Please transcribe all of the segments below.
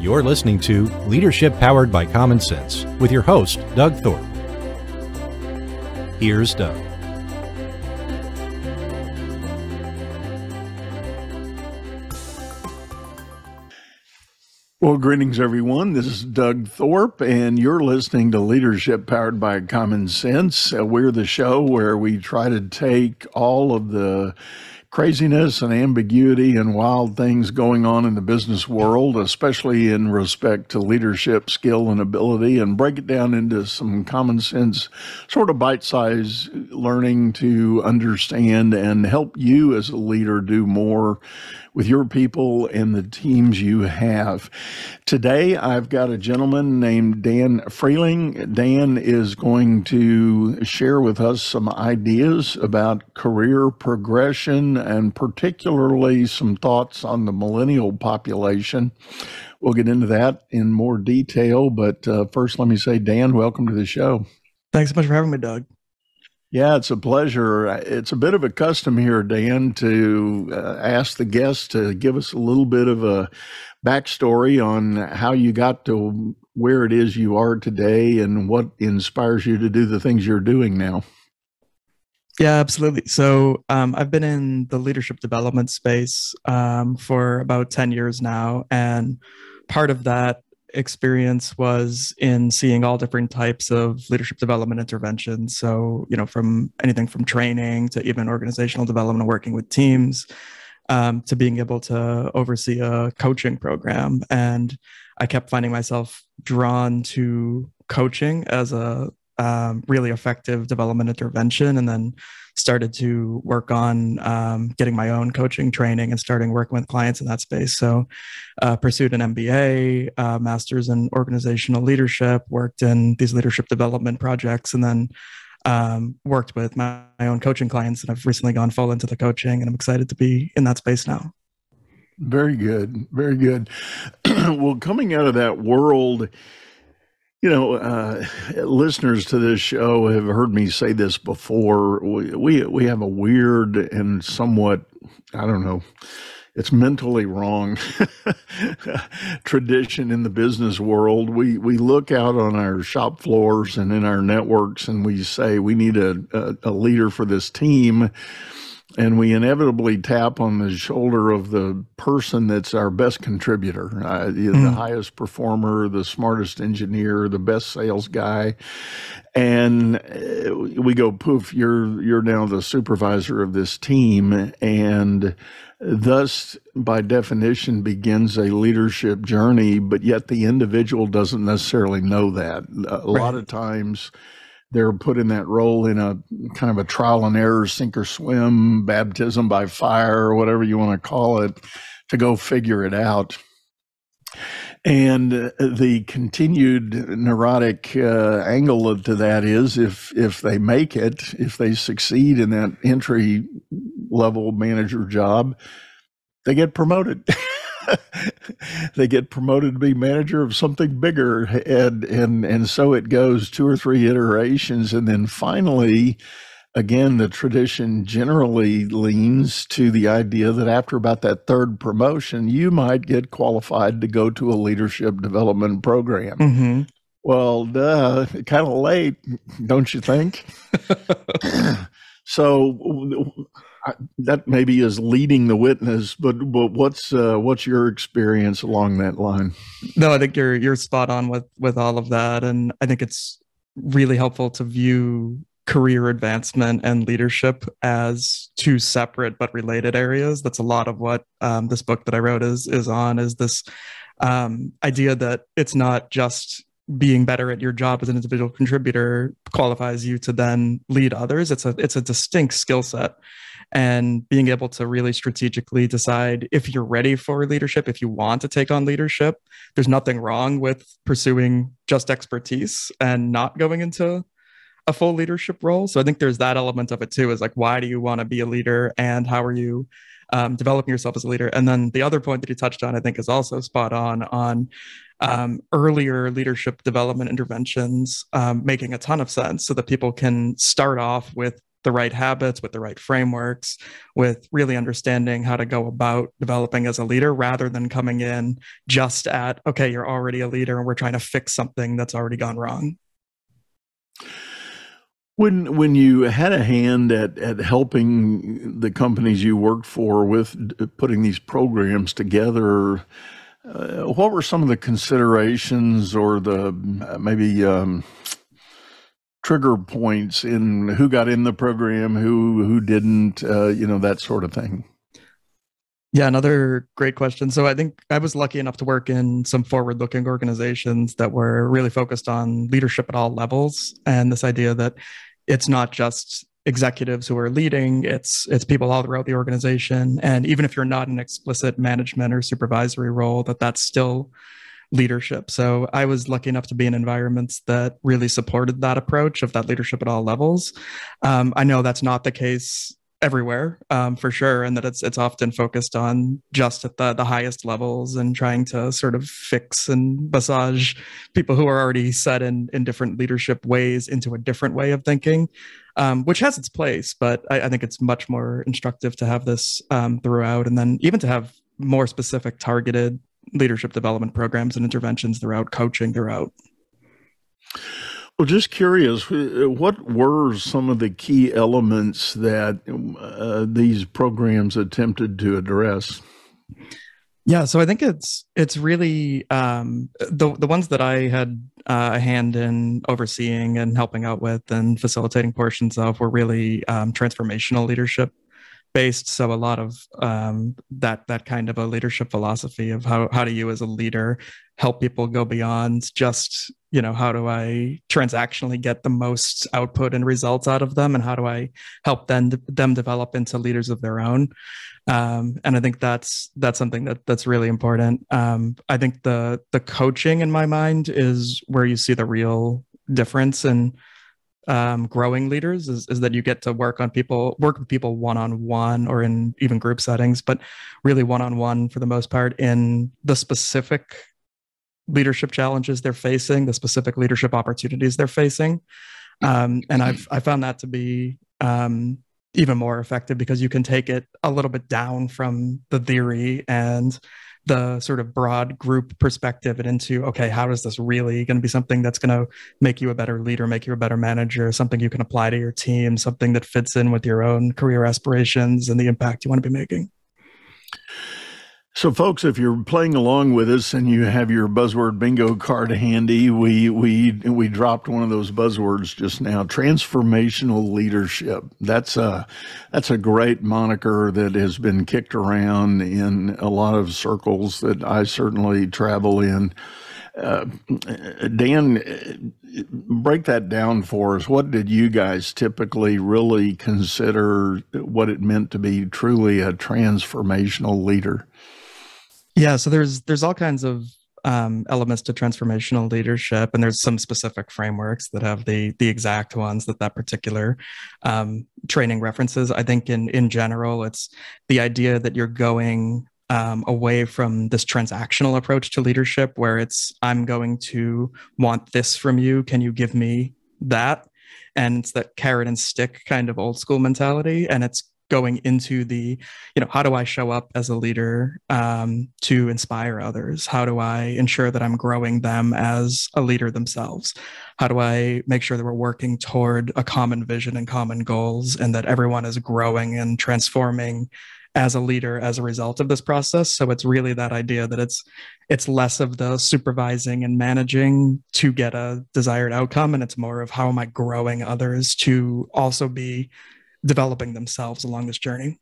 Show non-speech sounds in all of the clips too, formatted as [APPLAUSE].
You're listening to Leadership Powered by Common Sense with your host, Doug Thorpe. Here's Doug. Well, greetings, everyone. This is Doug Thorpe, and you're listening to Leadership Powered by Common Sense. Uh, we're the show where we try to take all of the craziness and ambiguity and wild things going on in the business world, especially in respect to leadership skill and ability, and break it down into some common sense, sort of bite sized learning to understand and help you as a leader do more with your people and the teams you have. Today, I've got a gentleman named Dan Freehling. Dan is going to share with us some ideas about career progression and particularly some thoughts on the millennial population. We'll get into that in more detail, but uh, first, let me say, Dan, welcome to the show. Thanks so much for having me, Doug. Yeah, it's a pleasure. It's a bit of a custom here, Dan, to uh, ask the guests to give us a little bit of a backstory on how you got to where it is you are today and what inspires you to do the things you're doing now. Yeah, absolutely. So um, I've been in the leadership development space um, for about 10 years now. And part of that experience was in seeing all different types of leadership development interventions. So, you know, from anything from training to even organizational development, working with teams, um, to being able to oversee a coaching program. And I kept finding myself drawn to coaching as a um, really effective development intervention. And then started to work on um, getting my own coaching training and starting working with clients in that space. So, uh, pursued an MBA, uh, master's in organizational leadership, worked in these leadership development projects, and then um, worked with my, my own coaching clients. And I've recently gone full into the coaching, and I'm excited to be in that space now. Very good. Very good. [CLEARS THROAT] well, coming out of that world, you know, uh, listeners to this show have heard me say this before. We, we, we have a weird and somewhat, I don't know, it's mentally wrong [LAUGHS] tradition in the business world. We we look out on our shop floors and in our networks, and we say we need a, a, a leader for this team and we inevitably tap on the shoulder of the person that's our best contributor, uh, the, mm. the, highest performer, the smartest engineer, the best sales guy, and uh, we go, poof, you're you're now the supervisor of this team, and thus, by definition, begins a leadership journey. But yet, the individual doesn't necessarily know that. A right. lot of times they're put in that role in a kind of a trial and error, sink or swim, baptism by fire, or whatever you want to call it, to go figure it out. And the continued neurotic uh, angle to that is if if they make it, if they succeed in that entry level manager job, they get promoted. [LAUGHS] [LAUGHS] they get promoted to be manager of something bigger and and and so it goes two or three iterations and then finally again the tradition generally leans to the idea that after about that third promotion you might get qualified to go to a leadership development program mm-hmm. well duh kind of late don't you think [LAUGHS] so that maybe is leading the witness, but but what's uh, what's your experience along that line? No, I think you're you're spot on with with all of that, and I think it's really helpful to view career advancement and leadership as two separate but related areas. That's a lot of what um, this book that I wrote is is on. Is this um, idea that it's not just being better at your job as an individual contributor qualifies you to then lead others. It's a it's a distinct skill set and being able to really strategically decide if you're ready for leadership, if you want to take on leadership. There's nothing wrong with pursuing just expertise and not going into a full leadership role. So I think there's that element of it too is like, why do you want to be a leader and how are you um, developing yourself as a leader? And then the other point that you touched on, I think, is also spot on on um, earlier leadership development interventions um, making a ton of sense so that people can start off with the right habits, with the right frameworks, with really understanding how to go about developing as a leader rather than coming in just at, okay, you're already a leader and we're trying to fix something that's already gone wrong. When when you had a hand at, at helping the companies you worked for with putting these programs together, uh, what were some of the considerations or the uh, maybe um, trigger points in who got in the program, who who didn't, uh, you know, that sort of thing? Yeah, another great question. So I think I was lucky enough to work in some forward-looking organizations that were really focused on leadership at all levels, and this idea that it's not just executives who are leading it's it's people all throughout the organization and even if you're not in explicit management or supervisory role that that's still leadership. So i was lucky enough to be in environments that really supported that approach of that leadership at all levels. Um, i know that's not the case everywhere um, for sure and that it's it's often focused on just at the the highest levels and trying to sort of fix and massage people who are already set in in different leadership ways into a different way of thinking um, which has its place but I, I, think it's much more instructive to have this um, throughout and then even to have more specific targeted leadership development programs and interventions. Throughout coaching throughout well, just curious, uh, what were some of the key elements that uh, these programs attempted to address? Yeah, so I think it's it's really um, the the ones that I had uh, a hand in overseeing and helping out with and facilitating portions of were really um, transformational leadership based. So a lot of um, that that kind of a leadership philosophy of how how do you as a leader help people go beyond just you know how do I transactionally get the most output and results out of them, and how do I help them them develop into leaders of their own. Um, and I think that's that's something that that's really important. Um, I think the the coaching in my mind is where you see the real difference and um, growing leaders is, is that you get to work on people, work with people one on one or in even group settings, but really one on one for the most part in the specific leadership challenges they're facing, the specific leadership opportunities they're facing. Um, and I've I found that to be um, even more effective because you can take it a little bit down from the theory and the sort of broad group perspective and into okay how is this really going to be something that's going to make you a better leader make you a better manager something you can apply to your team something that fits in with your own career aspirations and the impact you want to be making so, folks, if you're playing along with us and you have your buzzword bingo card handy, we we we dropped one of those buzzwords just now: transformational leadership. That's a that's a great moniker that has been kicked around in a lot of circles that I certainly travel in. Uh, Dan, break that down for us. What did you guys typically really consider what it meant to be truly a transformational leader? Yeah, so there's there's all kinds of um, elements to transformational leadership, and there's some specific frameworks that have the the exact ones that that particular um, training references. I think in in general, it's the idea that you're going um, away from this transactional approach to leadership, where it's I'm going to want this from you. Can you give me that? And it's that carrot and stick kind of old school mentality, and it's going into the you know how do i show up as a leader um, to inspire others? How do i ensure that i'm growing them as a leader themselves? How do i make sure that we're working toward a common vision and common goals and that everyone is growing and transforming as a leader as a result of this process? So it's really that idea that it's it's less of the supervising and managing to get a desired outcome and it's more of how am i growing others to also be developing themselves along this journey.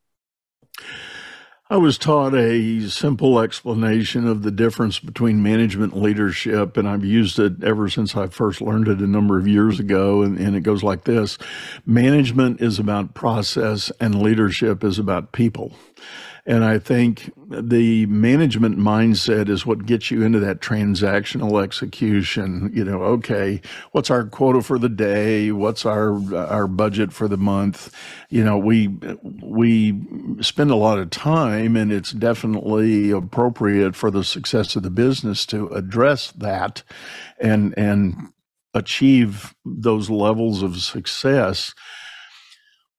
I was taught a simple explanation of the difference between management and leadership, and I've used it ever since I first learned it a number of years ago. And, and, it goes like this Management is about process, and leadership is about people. And I think the management mindset is what gets you into that transactional execution. You know, okay, what's our quota for the day? What's our our budget for the month? You know, we we spend a lot of time, and it's definitely appropriate for the success of the business to address that, and and achieve those levels of success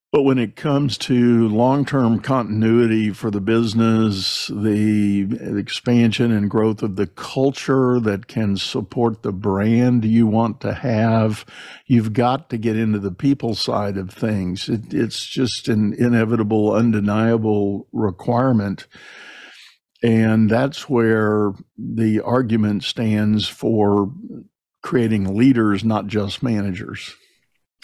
But when it comes to long term continuity for the business, the expansion and growth of the culture that can support the brand you want to have, you've got to get into the people side of things. It, it's just an inevitable, undeniable requirement. And that's where the argument stands for creating leaders, not just managers.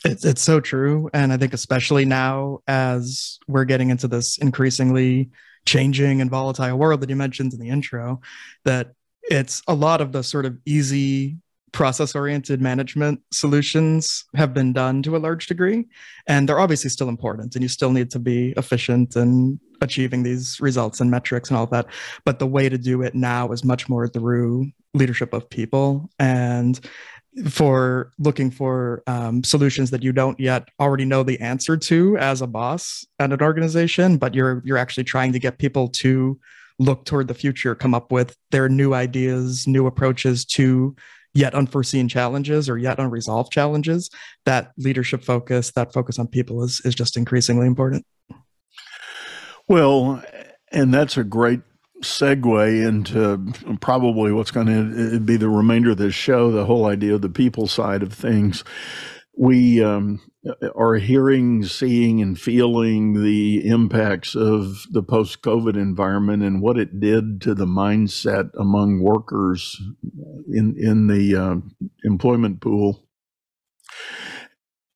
It's it's so true, and I think especially now as we're getting into this increasingly changing and volatile world that you mentioned in the intro, that it's a lot of the sort of easy process oriented management solutions have been done to a large degree and they're obviously still important and you still need to be efficient in achieving these results and metrics and all that but the way to do it now is much more through leadership of people and for looking for um, solutions that you don't yet already know the answer to as a boss at an organization, but you're you're actually trying to get people to look toward the future, come up with their new ideas, new approaches to yet unforeseen challenges or yet unresolved challenges. That leadership focus, that focus on people, is is just increasingly important. Well, and that's a great segue into probably what's going to be the remainder of this show the whole idea of the people side of things. We um, are hearing, seeing, and feeling the impacts of the post COVID environment and what it did to the mindset among workers in, in the uh, employment pool.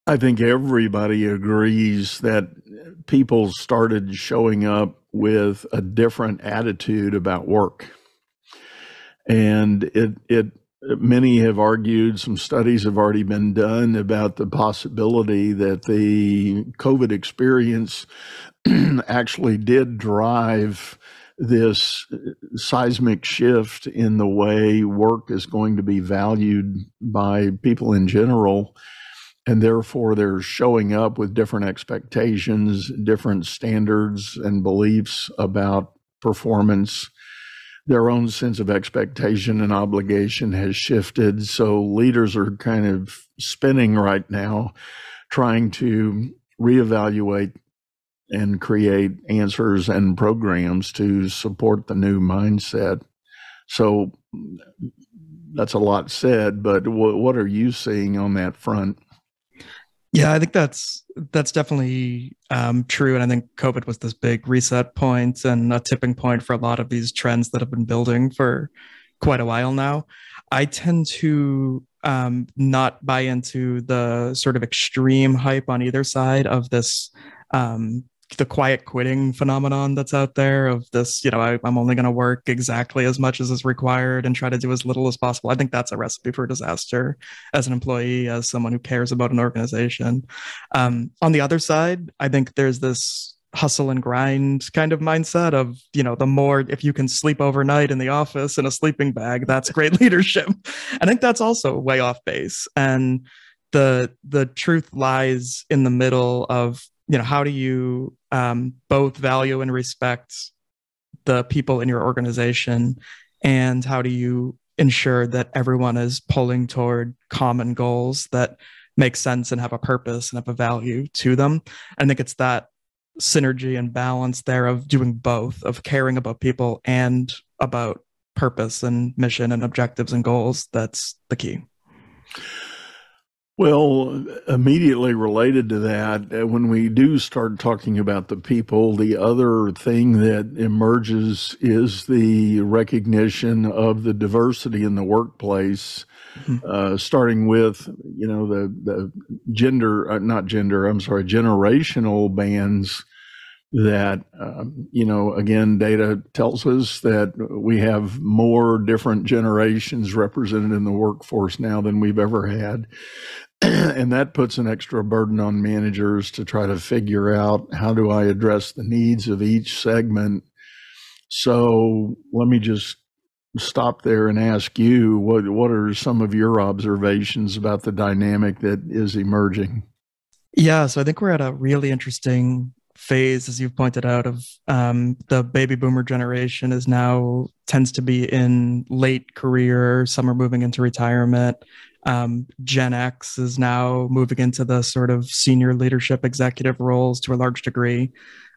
I think everybody agrees that people started showing up with a different attitude about work. And it, it, many have argued, some studies have already been done about the possibility that the COVID experience [CLEARS THROAT] actually did drive this seismic shift in the way work is going to be valued by people in general and therefore they're showing up with different expectations, different standards and beliefs about performance. Their own sense of expectation and obligation has shifted. So leaders are kind of spinning right now, trying to reevaluate and create answers and programs to support the new mindset. So that's a lot said, but what are you seeing on that front? Yeah, I think that's that's definitely um, true, and I think COVID was this big reset point and a tipping point for a lot of these trends that have been building for quite a while now. I tend to um, not buy into the sort of extreme hype on either side of this um, the quiet quitting phenomenon that's out there of this, you know, I, am only going to work exactly as much as is required and try to do as little as possible. I think that's a recipe for disaster as an employee, as someone who cares about an organization. Um, on the other side, I think there's this hustle and grind kind of mindset of you know the more if you can sleep overnight in the office in a sleeping bag that's great [LAUGHS] leadership i think that's also way off base and the the truth lies in the middle of you know how do you um, both value and respect the people in your organization? And how do you ensure that everyone is pulling toward common goals that make sense and have a purpose and have a value to them? I think it's that synergy and balance there of doing both of caring about people and about purpose and mission and objectives and goals that's the key well, immediately related to that, uh, when we do start talking about the people, the other thing that emerges is the recognition of the diversity in the workplace, mm-hmm. uh, starting with you know the the gender, uh, not gender, I'm sorry, generational bands that um, you know again data tells us that we have more different generations represented in the workforce now than we've ever had [CLEARS THROAT] and that puts an extra burden on managers to try to figure out how do I address the needs of each segment. So let me just stop there and ask you what what are some of your observations about the dynamic that is emerging? Yeah, so I think we're at a really interesting phase, as you've pointed out, of um, the baby boomer generation is now tends to be in late career. Some are moving into retirement. Um, Gen X is now moving into the sort of senior leadership executive roles to a large degree.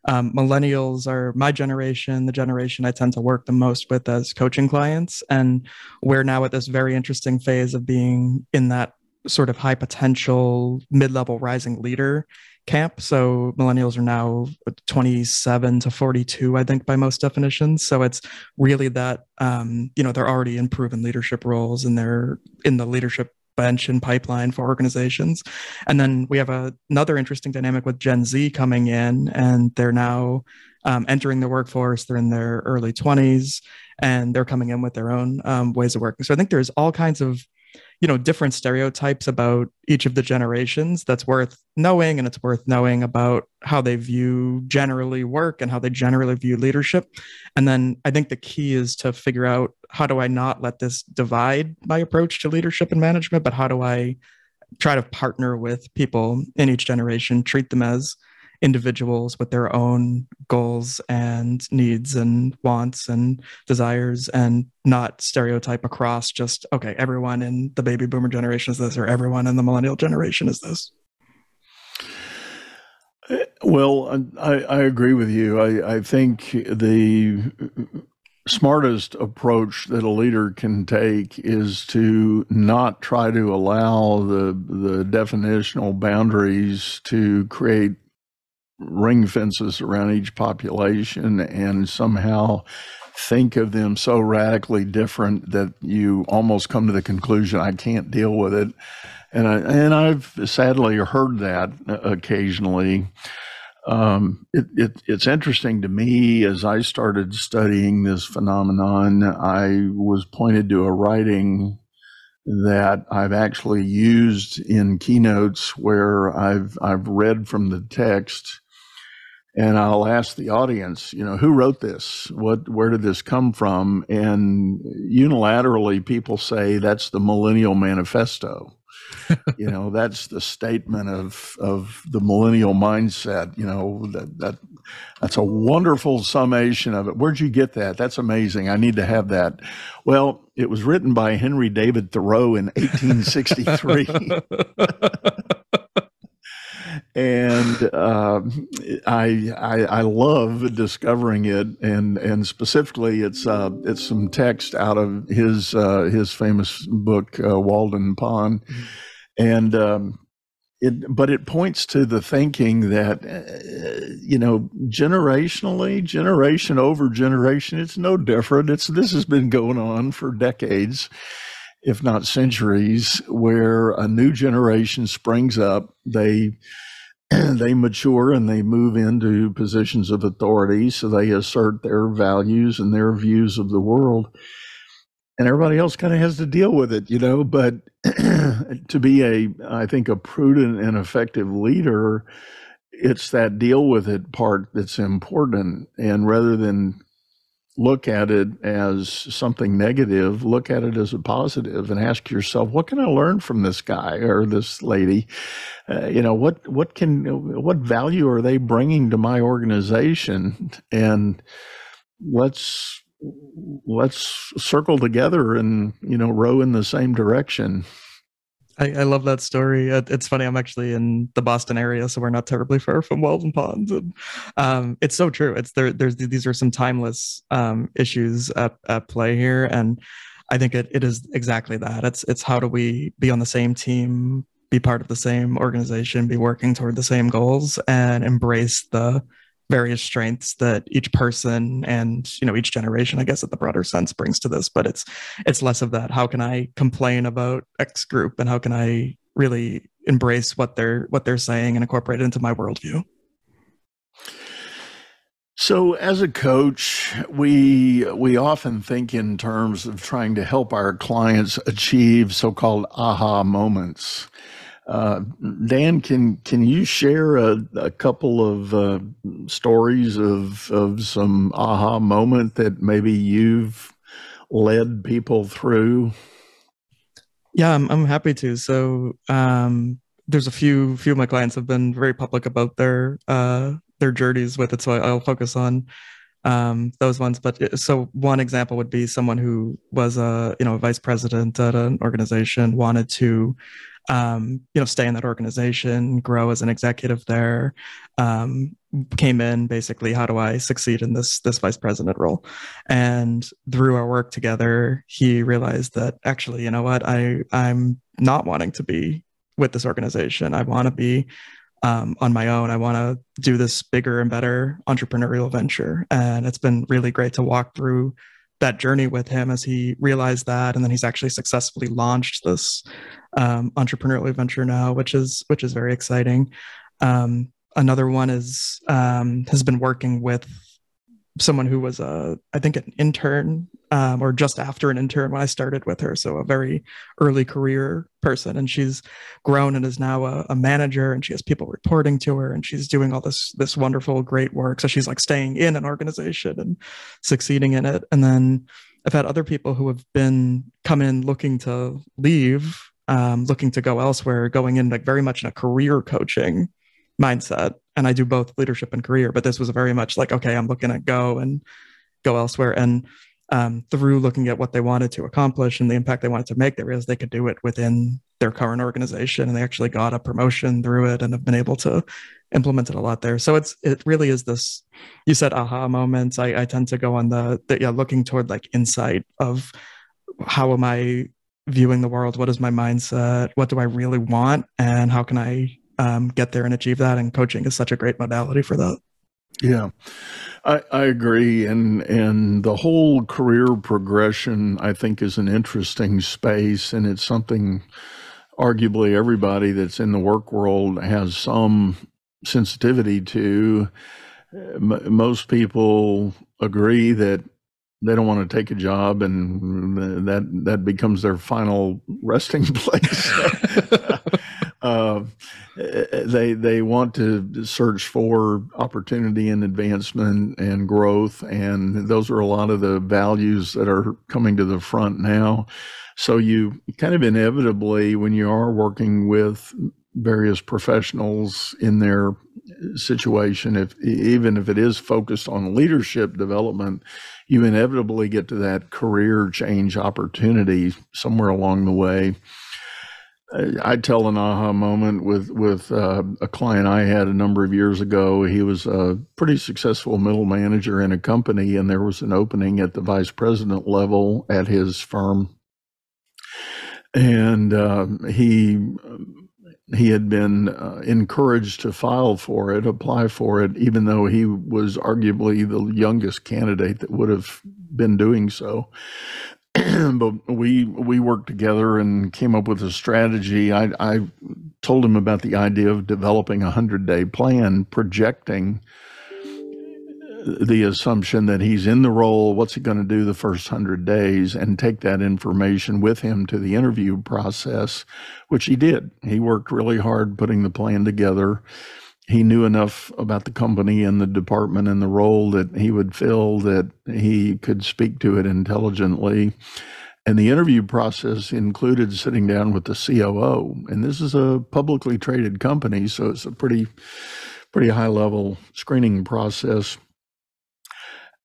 Um, millennials are my generation, the generation I tend to work the most with as coaching clients. And we're now at this very interesting phase of being in that sort of high potential mid level rising leader camp. So millennials are now 27 to 42, I think, by most definitions. So it's really that, um, you know, they're already in proven leadership roles and they're in the leadership bench and pipeline for organizations. And then we have a, another interesting dynamic with Gen Z coming in, and they're now um, entering the workforce. They're in their early 20s and they're coming in with their own um, ways of working. So I think there's all kinds of you know different stereotypes about each of the generations that's worth knowing and it's worth knowing about how they view generally work and how they generally view leadership. And then i think the key is to figure out how do i not let this divide my approach to leadership and management but how do i try to partner with people in each generation treat them as individuals with their own goals and needs and wants and desires and not stereotype across just okay everyone in the baby boomer generation is this or everyone in the millennial generation is this. Well i, I agree with you. I, I think the smartest approach that a leader can take is to not try to allow the the definitional boundaries to create ring fences around each population and somehow think of them so radically different that you almost come to the conclusion I can't deal with it. And I and I've sadly heard that occasionally. Um, it, it, it's interesting to me as I started studying this phenomenon. I was pointed to a writing that I've actually used in keynotes where I've I've read from the text and I'll ask the audience, you know, who wrote this? What, where did this come from? And unilaterally, people say that's the Millennial Manifesto. you know, [LAUGHS] that's the statement of of the millennial mindset. You know, that that that's a wonderful summation of it. Where'd you get that? That's amazing. I need to have that. Well, it was written by Henry David Thoreau in 1863. [LAUGHS] and uh, I, I, I love discovering it, and and specifically, it's uh, it's some text out of his uh, his famous book uh, Walden Pond, and. Um, it, but it points to the thinking that, uh, you know, generationally, generation over generation, it's no different. It's this has been going on for decades, if not centuries, where a new generation springs up. They [CLEARS THROAT] they mature and they move into positions of authority. So they assert their values and their views of the world. And everybody else kind of has to deal with it, you know. But [CLEARS THROAT] to be a, I think, a prudent and effective leader, it's that deal with it part that's important. And rather than look at it as something negative, look at it as a positive and ask yourself, what can I learn from this guy or this lady? Uh, you know, what, what can, what value are they bringing to my organization? And let's, let's circle together and, you know, row in the same direction. I, I, love that story. It's funny. I'm actually in the Boston area, so we're not terribly far from Walden Ponds. And, um, it's so true. It's there. There's these are some timeless um, issues at, at play here, and I think it, it is exactly that. It's it's how do we be on the same team, be part of the same organization, be working toward the same goals, and embrace the various strengths that each person and you know each generation i guess at the broader sense brings to this but it's it's less of that. How can i complain about x group and how can i really embrace what they're what they're saying and incorporate it into my worldview? So as a coach we we often think in terms of trying to help our clients achieve so-called aha moments uh, Dan, can can you share a, a couple of uh, stories of of some aha moment that maybe you've led people through? Yeah, I'm I'm happy to. So um, there's a few few of my clients have been very public about their uh, their journeys with it. So I, will focus on um, those ones. But uh, so one example would be someone who was a you know a vice president at an organization wanted to um, you know stay in that organization, grow as an executive there. Um, came in basically how do i succeed in this this vice president role and through our work together he realized that actually you know what i i'm not wanting to be with this organization i want to be um, on my own. I want to do this bigger and better entrepreneurial venture. And it's been really great to walk through that journey with him as he realized that. And then he's actually successfully launched this um, entrepreneurial venture now, which is which is very exciting. Um, another one is um, has been working with someone who was a I think an intern um, or just after an intern when I started with her. So a very early career person, and she's grown and is now a, a, manager, and she has people reporting to her, and she's doing all this this wonderful, great work. So she's like staying in an organization and succeeding in it. And then I've had other people who have been come in looking to leave, um, looking to go elsewhere, going in like very much in a career coaching mindset. And I do both leadership and career, but this was very much like, okay, I'm looking at go and go elsewhere. And um, through looking at what they wanted to accomplish and the impact they wanted to make, they realized they could do it within their current organization, and they actually got a promotion through it and have been able to implement it a lot there. So it's it really is this. You said aha moments. I, I tend to go on the, the yeah looking toward like insight of how am I viewing the world? What is my mindset? What do I really want? And how can I um, get there and achieve that? And coaching is such a great modality for that. Yeah, I, I agree, and and the whole career progression I think is an interesting space, and it's something arguably everybody that's in the work world has some sensitivity to. Most people agree that they don't want to take a job and that that becomes their final resting [LAUGHS] place [LAUGHS] uh, they they want to search for opportunity and advancement and growth, and those are a lot of the values that are coming to the front now. So you kind of inevitably, when you are working with various professionals in their situation, if even if it is focused on leadership development, you inevitably get to that career change opportunity somewhere along the way. I tell an aha moment with with uh, a client I had a number of years ago. He was a pretty successful middle manager in a company, and there was an opening at the vice president level at his firm, and uh, he he had been uh, encouraged to file for it, apply for it, even though he was arguably the youngest candidate that would have been doing so. [CLEARS THROAT] but we we worked together and came up with a strategy. I, I told him about the idea of developing a hundred day plan, projecting the assumption that he's in the role. What's he going to do the first hundred days, and take that information with him to the interview process, which he did. He worked really hard putting the plan together he knew enough about the company and the department and the role that he would fill that he could speak to it intelligently. And the interview process included sitting down with the COO. And this is a publicly traded company, so it's a pretty, pretty high level screening process.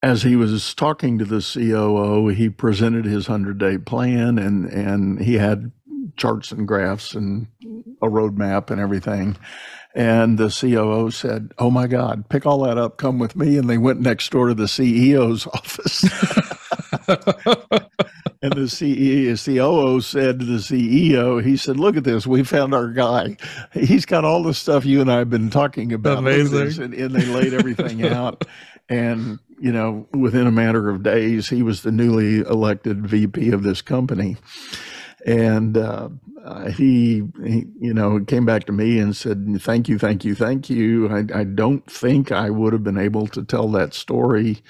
As he was talking to the COO, he presented his 100 day plan and, and he had charts and graphs and a roadmap and everything. And the COO said, Oh my God, pick all that up, come with me. And they went next door to the CEO's [LAUGHS] office. and the CEO, COO said to the CEO, he said, Look at this, we found our guy. He's got all the stuff you and I have been talking about. Amazing. And, and they laid everything out. And, you know, within a matter of days, he was the newly elected VP of this company and uh, he, he, you know, came back to me and said, "Thank you, thank you, thank you." I, I don't think I would have been able to tell that story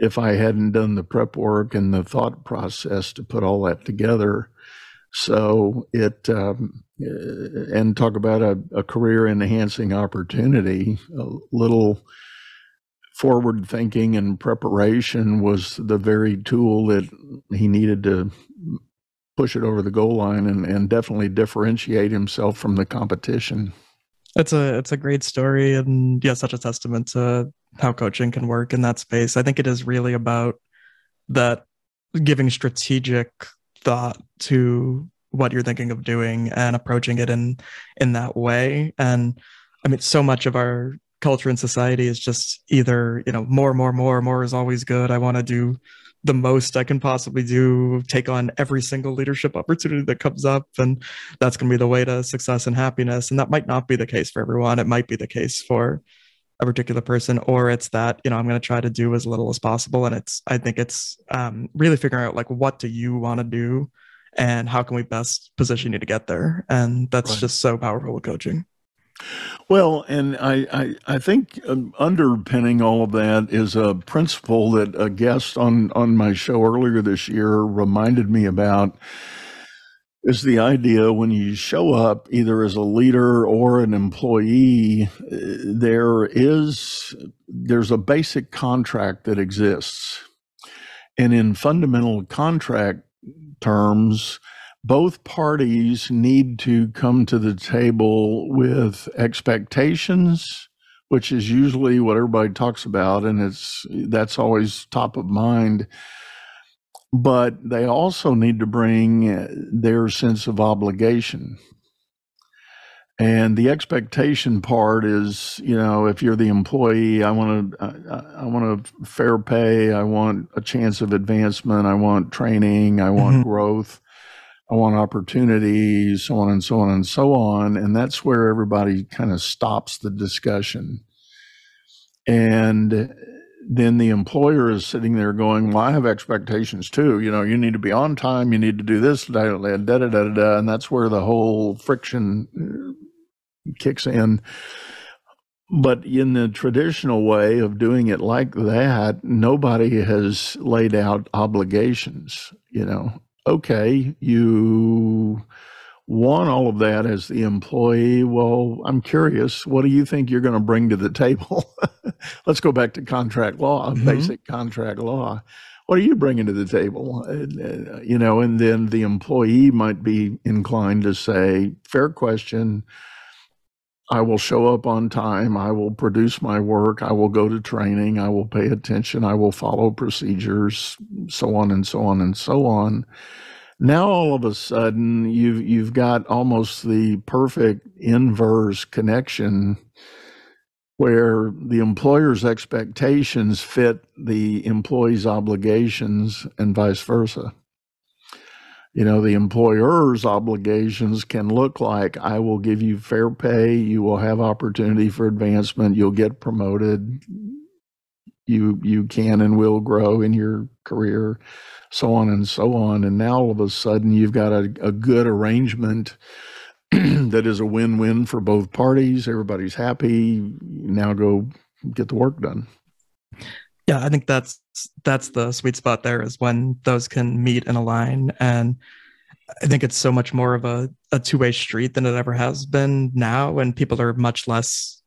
if I hadn't done the prep work and the thought process to put all that together. So it, um, and talk about a, a career enhancing opportunity, a little forward thinking and preparation was the very tool that he needed to push it over the goal line and, and definitely differentiate himself from the competition. It's a it's a great story and yeah, such a testament to how coaching can work in that space. I think it is really about that giving strategic thought to what you're thinking of doing and approaching it in in that way. And I mean, so much of our culture and society is just either you know more, more, more, more is always good. I want to do the most I can possibly do, take on every single leadership opportunity that comes up. And that's going to be the way to success and happiness. And that might not be the case for everyone. It might be the case for a particular person, or it's that, you know, I'm going to try to do as little as possible. And it's, I think it's um, really figuring out like, what do you want to do? And how can we best position you to get there? And that's right. just so powerful with coaching. Well, and I, I, I think um, underpinning all of that is a principle that a guest on, on my show earlier this year reminded me about is the idea when you show up either as a leader or an employee there is there's a basic contract that exists. And in fundamental contract terms both parties need to come to the table with expectations which is usually what everybody talks about and it's that's always top of mind. But they also need to bring their sense of obligation. And the expectation part is you know if you're the employee i want to i, I want a fair pay i want a chance of advancement i want training i want mm-hmm. growth I want opportunities, so on and so on and so on. And that's where everybody kind of stops the discussion. And then the employer is sitting there going, Well, I have expectations too. You know, you need to be on time, you need to do this, da da da da da. da. And that's where the whole friction uh, kicks in. But in the traditional way of doing it like that, nobody has laid out obligations, you know okay, you want all of that as the employee. Well, I'm curious, what do you think you're going to bring to the table? [LAUGHS] Let's go back to contract law, mm-hmm. basic contract law. What are you bringing to the table? Uh, you know, and then the employee might be inclined to say, fair question. I will show up on time. I will produce my work. I will go to training. I will pay attention. I will follow procedures, so on and so on and so on. Now all of a sudden you've you've got almost the perfect inverse connection where the employer's expectations fit the employee's obligations and vice versa you know, the employer's obligations can look like I will give you fair pay, you will have opportunity for advancement, you'll get promoted, you you can and will grow in your career, so on and so on. And now all of a sudden you've got a, a good arrangement [CLEARS THROAT] that is a win-win for both parties. Everybody's happy. Now go get the work done. Yeah, I think that's that's the sweet spot there is when those can meet and align. And I think it's so much more of a, a two-way street than it ever has been now. And people are much less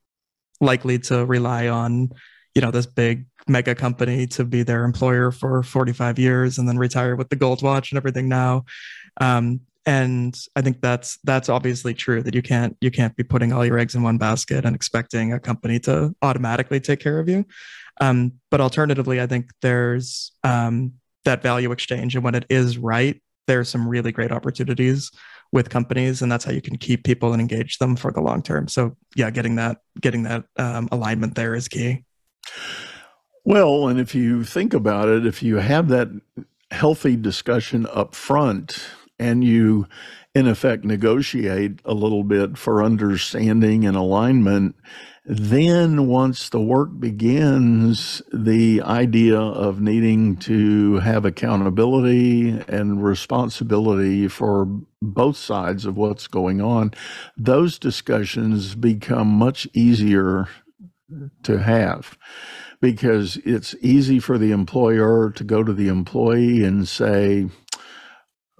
likely to rely on, you know, this big mega company to be their employer for 45 years and then retire with the gold watch and everything now. Um, and i think that's that's obviously true that you can't you can't be putting all your eggs in one basket and expecting a company to automatically take care of you um, but alternatively i think there's um, that value exchange and when it is right there's some really great opportunities with companies and that's how you can keep people and engage them for the long term. So yeah getting that getting that um, alignment there is key. Well and if you think about it if you have that healthy discussion up front and you in effect negotiate a little bit for understanding and alignment then once the work begins the idea of needing to have accountability and responsibility for both sides of what's going on those discussions become much easier to have because it's easy for the employer to go to the employee and say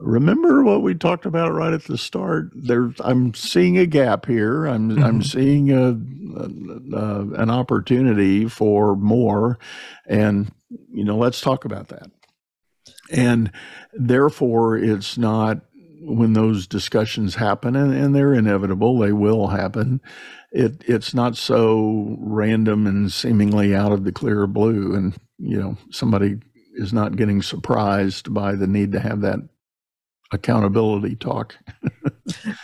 remember what we talked about right at the start? There i'm seeing a gap here. I'm mm-hmm. i'm seeing a, a, a, an opportunity for more. And you know let's talk about that. And therefore it's not when those discussions happen and, and they're inevitable they will happen. It it's not so random and seemingly out of the clear blue, and you know somebody is not getting surprised by the need to have that accountability talk.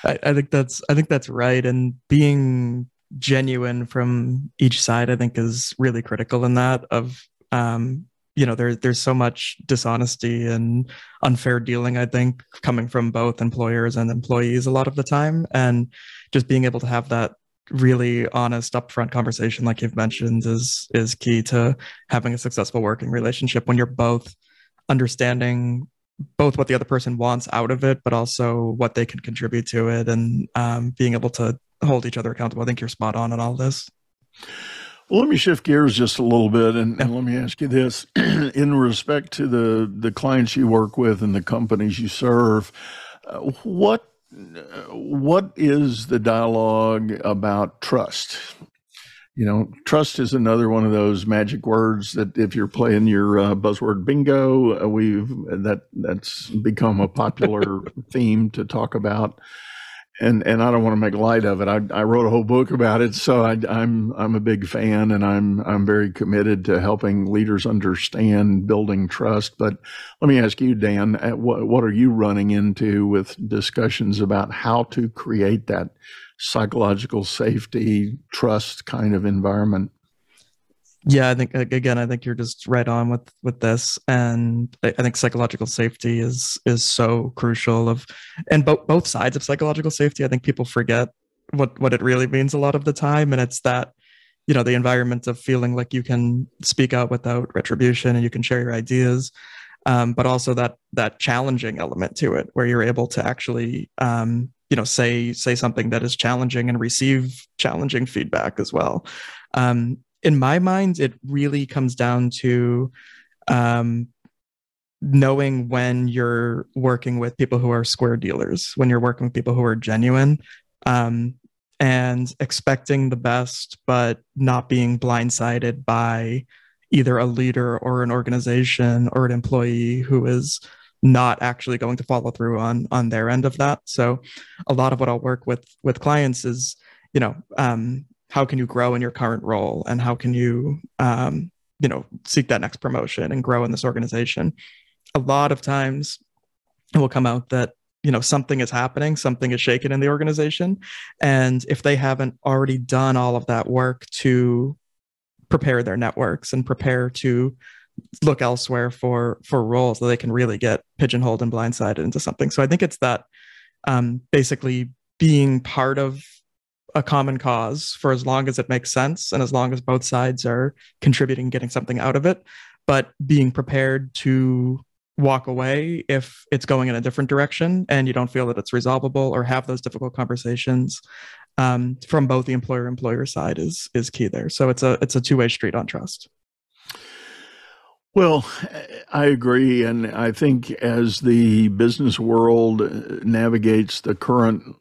I, I think that's I think that's right, and being genuine from each side, I think, is really critical in that. Of um, you know, there there's so much dishonesty and unfair dealing. I think coming from both employers and employees a lot of the time, and just being able to have that really honest upfront conversation like you've mentioned is is key to having a successful working relationship when you're both understanding both what the other person wants out of it, but also what they can contribute to it, and um, being able to hold each other accountable. I think you're spot on on all this. Well, let me shift gears just a little bit, and, and let me ask you this: [CLEARS THROAT] in respect to the the clients you work with and the companies you serve, uh, what what is the dialogue about trust? You know, trust is another one of those magic words that if you're playing your uh, buzzword bingo, uh, we've that that's become a popular [LAUGHS] theme to talk about. And and I don't want to make light of it. I, I wrote a whole book about it, so I, I'm I'm a big fan, and I'm I'm very committed to helping leaders understand building trust. But let me ask you, Dan, uh, what what are you running into with discussions about how to create that psychological safety, trust kind of environment. Yeah, I think again, I think you're just right on with with this, and I, think psychological safety is is so crucial. Of and both both sides of psychological safety, I think people forget what what it really means a lot of the time, and it's that you know the environment of feeling like you can speak out without retribution and you can share your ideas, um, but also that that challenging element to it, where you're able to actually um, you know say say something that is challenging and receive challenging feedback as well. Um, in my mind it really comes down to um, knowing when you're working with people who are square dealers when you're working with people who are genuine um, and expecting the best but not being blindsided by either a leader or an organization or an employee who is not actually going to follow through on on their end of that. So a lot of what i'll work with with clients is you know um, how can you grow in your current role and how can you um, you know seek that next promotion and grow in this organization? A lot of times it will come out that you know something is happening something is shaken in the organization. And if they haven't already done all of that work to prepare their networks and prepare to look elsewhere for for roles that they can really get pigeonholed and blindsided into something. So I think it's that um, basically being part of a common cause for as long as it makes sense and as long as both sides are contributing, getting something out of it, but being prepared to walk away if it's going in a different direction and you don't feel that it's resolvable or have those difficult conversations um, from both the employer employer side is is key there. So it's a it's a two way street on trust. Well, I agree. And I think as the business world uh, navigates the current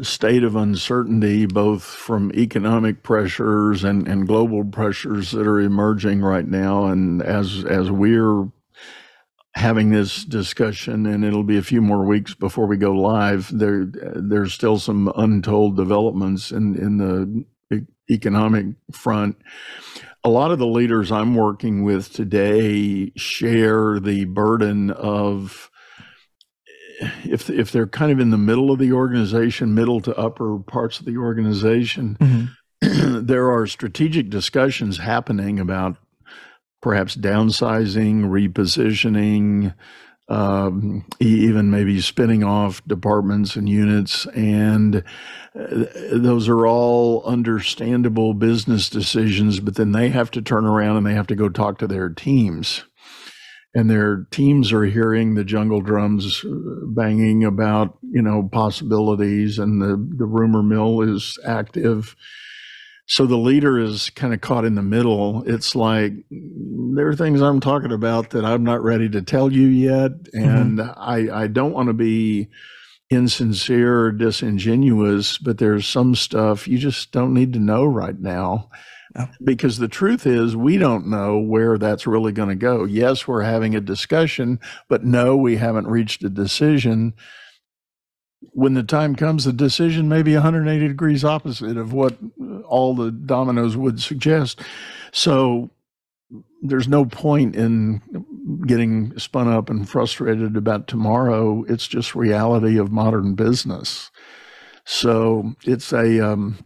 state of uncertainty, both from economic pressures and, and global pressures that are emerging right now, and as as we're having this discussion, and it'll be a few more weeks before we go live. There, there's still some untold developments in in the economic front a lot of the leaders I'm working with today share the burden of if if they're kind of in the middle of the organization, middle to upper parts of the organization, mm-hmm. [CLEARS THROAT] there are strategic discussions happening about perhaps downsizing, repositioning, um, even maybe spinning off departments and units. And uh, those are all understandable business decisions, but then they have to turn around and they have to go talk to their teams. And their teams are hearing the jungle drums uh, banging about, you know, possibilities, and the, the rumor mill is active so the leader is kind of caught in the middle. It's like there are things I'm talking about that I'm not ready to tell you yet, and mm-hmm. I I don't want to be insincere or disingenuous, but there's some stuff you just don't need to know right now. Because the truth is, we don't know where that's really going to go. Yes, we're having a discussion, but no, we haven't reached a decision. when the time comes, the decision may be 180 degrees opposite of what all the dominoes would suggest. So there's no point in getting spun up and frustrated about tomorrow. It's just reality of modern business. So it's a um,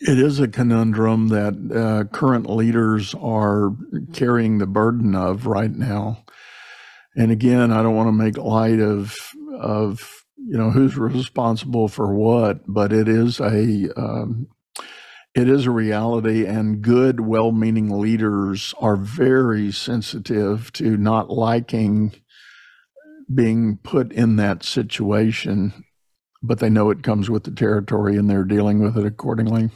it is a conundrum that uh, current leaders are carrying the burden of right now. And again, I don't want to make light of of you know who's responsible for what, but it is a um, it is a reality, and good, well-meaning leaders are very sensitive to not liking being put in that situation, but they know it comes with the territory, and they're dealing with it accordingly.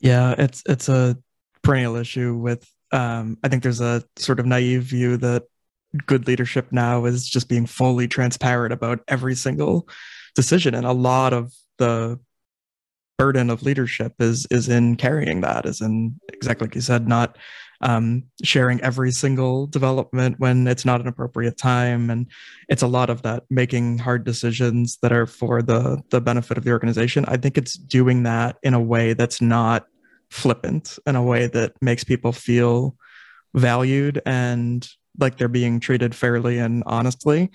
Yeah, it's it's a perennial issue with. Um, I think there's a sort of naive view that good leadership now is just being fully transparent about every single decision, and a lot of the burden of leadership is is in carrying that, is in exactly like you said, not um, sharing every single development when it's not an appropriate time, and it's a lot of that making hard decisions that are for the the benefit of the organization. I think it's doing that in a way that's not flippant, in a way that makes people feel valued and like they're being treated fairly and honestly.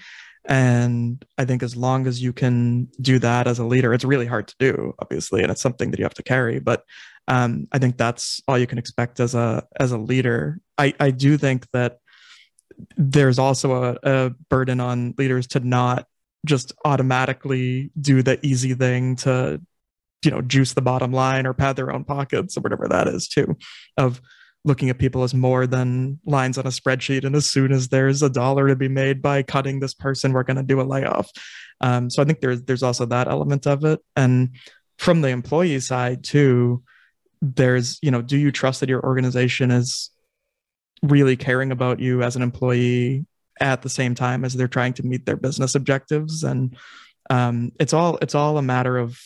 And I think as long as you can do that as a leader, it's really hard to do, obviously, and it's something that you have to carry. But um, I think that's all you can expect as a as a leader. I, I do think that there's also a, a burden on leaders to not just automatically do the easy thing to you know juice the bottom line or pad their own pockets or whatever that is too of looking at people as more than lines on a spreadsheet. And as soon as there's a dollar to be made by cutting this person, we're going to do a layoff. Um, so I think there's there's also that element of it. And from the employee side too, there's you know, do you trust that your organization is really caring about you as an employee at the same time as they're trying to meet their business objectives? And um, it's all it's all a matter of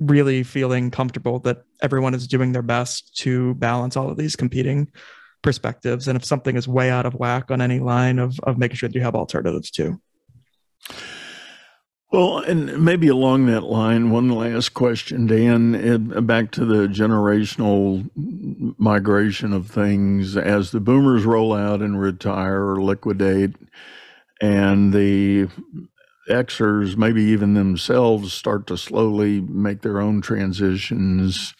really feeling comfortable that everyone is doing their best to balance all of these competing perspectives. And if something is way out of whack on any line of, of making sure that you have alternatives too. Well, and maybe along that line, one last question, Dan, back to the generational migration of things as the boomers roll out and retire or liquidate, and the Xers, maybe even themselves, start to slowly make their own transitions.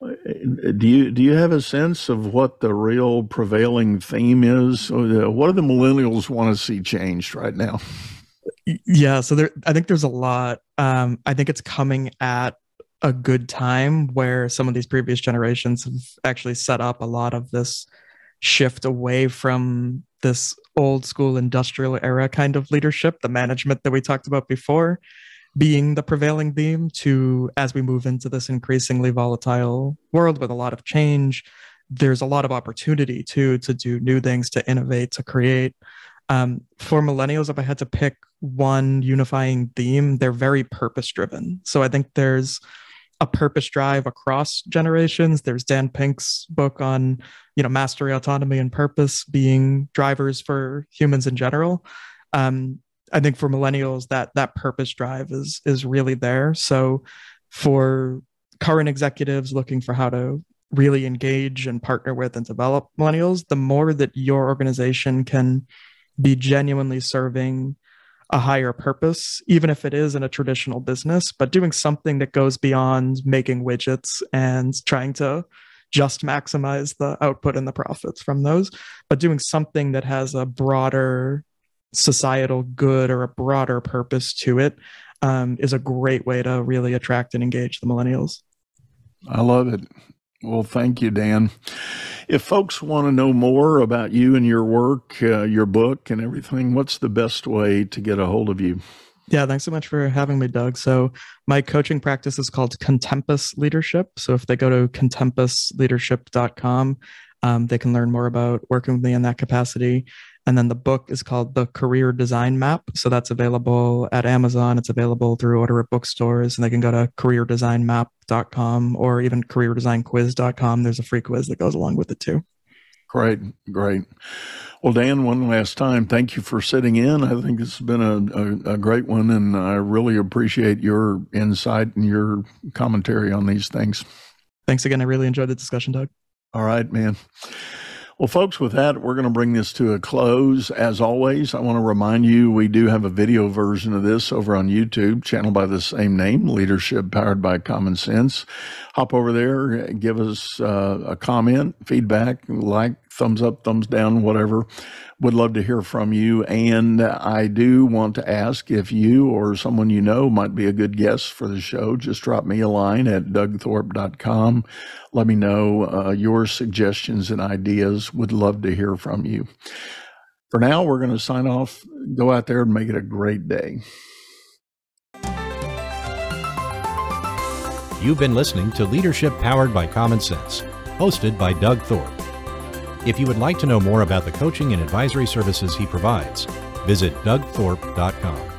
Do you do you have a sense of what the real prevailing theme is? Uh, what do the millennials want to see changed right now? Yeah, so there, I think there's a lot. Um, I think it's coming at a good time where some of these previous generations have actually set up a lot of this shift away from this old school industrial era kind of leadership, the management that we talked about before, being the prevailing theme to as we move into this increasingly volatile world with a lot of change there's a lot of opportunity too to do new things to innovate to create. Um, for millennials if i had to pick one unifying theme they're very purpose driven so i think there's a purpose drive across generations. There's Dan Pink's book on, you know, mastery, autonomy, and purpose being drivers for humans in general. Um, I think for millennials, that that purpose drive is is really there. So for current executives looking for how to really engage and partner with and develop millennials, the more that your organization can be genuinely serving a higher purpose, even if it is in a traditional business, but doing something that goes beyond making widgets and trying to just maximize the output and the profits from those, but doing something that has a broader societal good or a broader purpose to it um, is a great way to really attract and engage the millennials. I love it. Well, thank you, Dan. If folks want to know more about you and your work, uh, your book, and everything, what's the best way to get a hold of you? Yeah, thanks so much for having me, Doug. So, my coaching practice is called Contempus Leadership. So, if they go to contempusleadership.com, um, they can learn more about working with me in that capacity. And then the book is called The Career Design Map. So that's available at Amazon. It's available through order at bookstores, and they can go to careerdesignmap.com or even careerdesignquiz.com. There's a free quiz that goes along with it too. Great, great. Well, Dan, one last time, thank you for sitting in. I think this has been a, a, a, great one, and I really appreciate your insight and your commentary on these things. Thanks again. I really enjoyed the discussion, Doug. All right, man. Well, folks, with that, we're going to bring this to a close. As always, I want to remind you we do have a video version of this over on YouTube, channel by the same name, Leadership Powered by Common Sense. Hop over there, give us uh, a comment, feedback, like, thumbs up, thumbs down, whatever. Would love to hear from you. And I do want to ask if you or someone you know might be a good guest for the show. Just drop me a line at dougthorpe.com. Let me know uh, your suggestions and ideas. Would love to hear from you. For now, we're going to sign off. Go out there and make it a great day. You've been listening to Leadership Powered by Common Sense, hosted by Doug Thorpe. If you would like to know more about the coaching and advisory services he provides, visit dougthorpe.com.